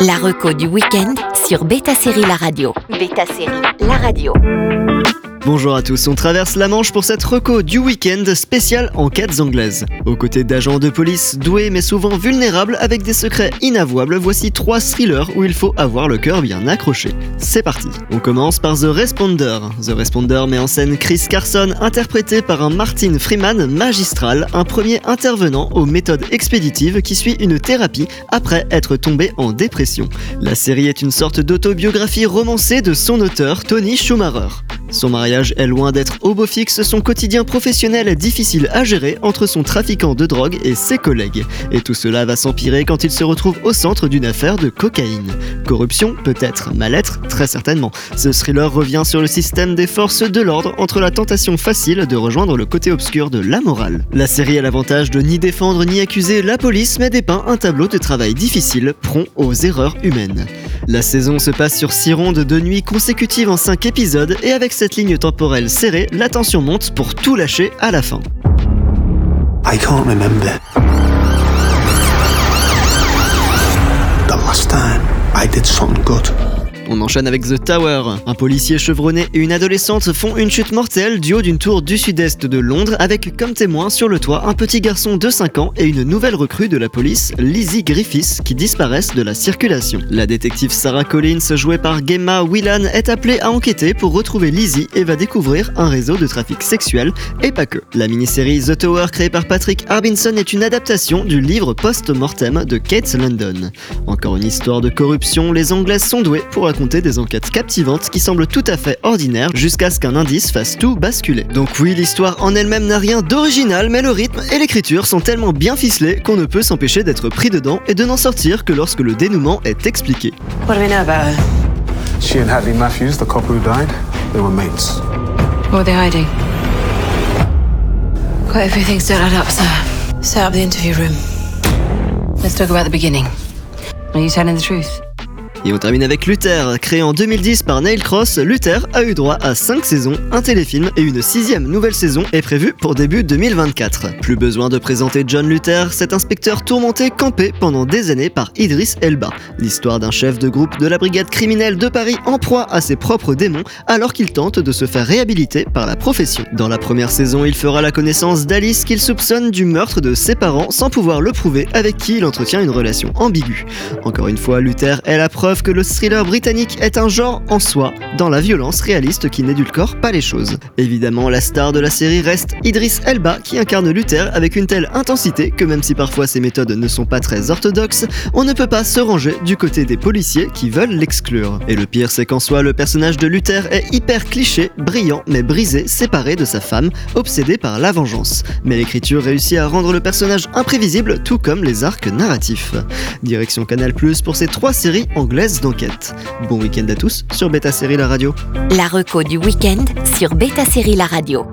La reco du week-end sur Beta Série La Radio. Beta Série La Radio. Bonjour à tous, on traverse la Manche pour cette reco du week-end spéciale enquêtes anglaises. Aux côtés d'agents de police doués mais souvent vulnérables avec des secrets inavouables, voici trois thrillers où il faut avoir le cœur bien accroché. C'est parti. On commence par The Responder. The Responder met en scène Chris Carson, interprété par un Martin Freeman magistral, un premier intervenant aux méthodes expéditives qui suit une thérapie après être tombé en dépression. La série est une sorte d'autobiographie romancée de son auteur, Tony Schumacher. Son mariage est loin d'être au beau fixe, son quotidien professionnel est difficile à gérer entre son trafiquant de drogue et ses collègues. Et tout cela va s'empirer quand il se retrouve au centre d'une affaire de cocaïne. Corruption, peut-être, mal-être, très certainement. Ce thriller revient sur le système des forces de l'ordre entre la tentation facile de rejoindre le côté obscur de la morale. La série a l'avantage de ni défendre ni accuser la police, mais dépeint un tableau de travail difficile, prompt aux erreurs humaines. La saison se passe sur 6 rondes de nuit consécutives en 5 épisodes et avec cette ligne temporelle serrée, la tension monte pour tout lâcher à la fin. The last time I did something good. On enchaîne avec The Tower. Un policier chevronné et une adolescente font une chute mortelle du haut d'une tour du sud-est de Londres avec comme témoin sur le toit un petit garçon de 5 ans et une nouvelle recrue de la police, Lizzie Griffiths, qui disparaissent de la circulation. La détective Sarah Collins, jouée par Gemma Whelan, est appelée à enquêter pour retrouver Lizzie et va découvrir un réseau de trafic sexuel et pas que. La mini-série The Tower créée par Patrick Harbinson est une adaptation du livre post-mortem de Kate London. Encore une histoire de corruption, les Anglaises sont douées pour raconter des enquêtes captivantes qui semblent tout à fait ordinaires jusqu'à ce qu'un indice fasse tout basculer. Donc oui, l'histoire en elle-même n'a rien d'original, mais le rythme et l'écriture sont tellement bien ficelés qu'on ne peut s'empêcher d'être pris dedans et de n'en sortir que lorsque le dénouement est expliqué. What do we know about her? She and Hadley Matthews, the couple who died, they were mates. What are they hiding? Got everything set up, sir. Set up the interview room. Let's talk about the beginning. Are you telling the truth? Et on termine avec Luther. Créé en 2010 par Neil Cross, Luther a eu droit à 5 saisons, un téléfilm et une sixième nouvelle saison est prévue pour début 2024. Plus besoin de présenter John Luther, cet inspecteur tourmenté campé pendant des années par Idris Elba. L'histoire d'un chef de groupe de la brigade criminelle de Paris en proie à ses propres démons alors qu'il tente de se faire réhabiliter par la profession. Dans la première saison, il fera la connaissance d'Alice qu'il soupçonne du meurtre de ses parents sans pouvoir le prouver avec qui il entretient une relation ambiguë. Encore une fois, Luther est la preuve que le thriller britannique est un genre en soi, dans la violence réaliste qui n'édulcore pas les choses. Évidemment, la star de la série reste Idris Elba qui incarne Luther avec une telle intensité que même si parfois ses méthodes ne sont pas très orthodoxes, on ne peut pas se ranger du côté des policiers qui veulent l'exclure. Et le pire c'est qu'en soi le personnage de Luther est hyper cliché, brillant mais brisé, séparé de sa femme, obsédé par la vengeance. Mais l'écriture réussit à rendre le personnage imprévisible tout comme les arcs narratifs. Direction Canal Plus pour ces trois séries anglaises d'enquête. Bon week-end à tous sur Beta Série La Radio. La reco du week-end sur Beta Série La Radio.